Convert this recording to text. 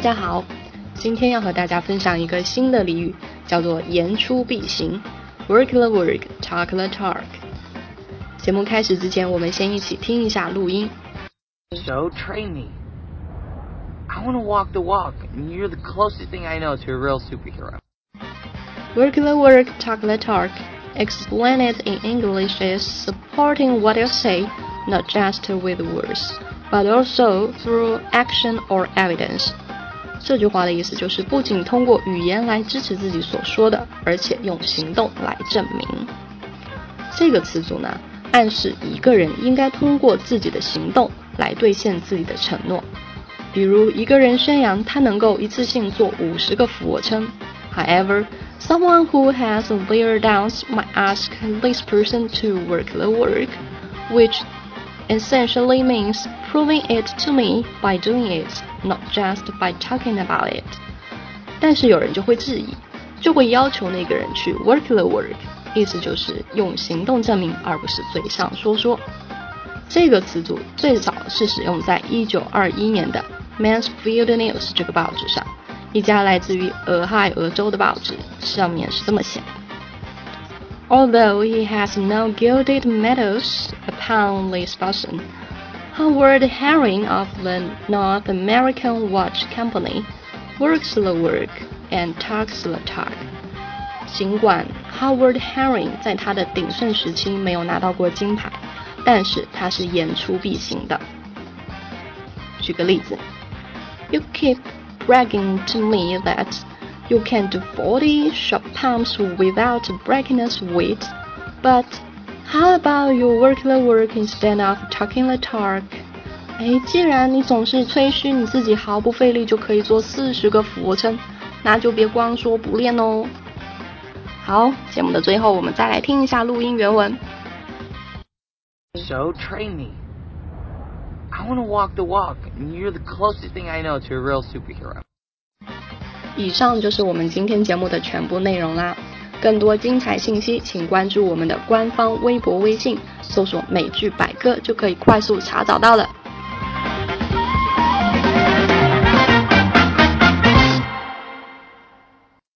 家好，今天要和大家分享一个新的俚语，叫做言出必行，work the work，talk the talk。节目开始之前，我们先一起听一下录音。So train me. I want to walk the walk, and you're the closest thing I know to a real superhero. Work the work, talk the talk. Explain it in English is supporting what you say, not just with words, but also through action or evidence. 这句话的意思就是，不仅通过语言来支持自己所说的，而且用行动来证明。这个词组呢，暗示一个人应该通过自己的行动来兑现自己的承诺。比如，一个人宣扬他能够一次性做五十个俯卧撑。However, someone who has their downs might ask this person to work the work, which essentially means proving it to me by doing it, not just by talking about it. 但是有人就会质疑，就会要求那个人去 work the work，意思就是用行动证明，而不是嘴上说说。这个词组最早是使用在1921年的《Mansfield News》这个报纸上，一家来自于俄亥俄州的报纸，上面是这么写的。Although he has no gilded medals upon this person, Howard Herring of the North American Watch Company works the work and talks the talk. 尽管 Howard Herring 在他的鼎盛时期没有拿到过金牌，但是他是言出必行的。举个例子，You keep bragging to me that you can do 40 short pumps without breaking a sweat, but how about you work the work instead of talking the talk? 哎，既然你总是吹嘘你自己毫不费力就可以做四十个俯卧撑，那就别光说不练哦。好，节目的最后，我们再来听一下录音原文。So train me. I want to walk the walk, and you're the closest thing I know to a real superhero. 以上就是我们今天节目的全部内容啦。更多精彩信息，请关注我们的官方微博、微信，搜索“美剧百科”就可以快速查找到了。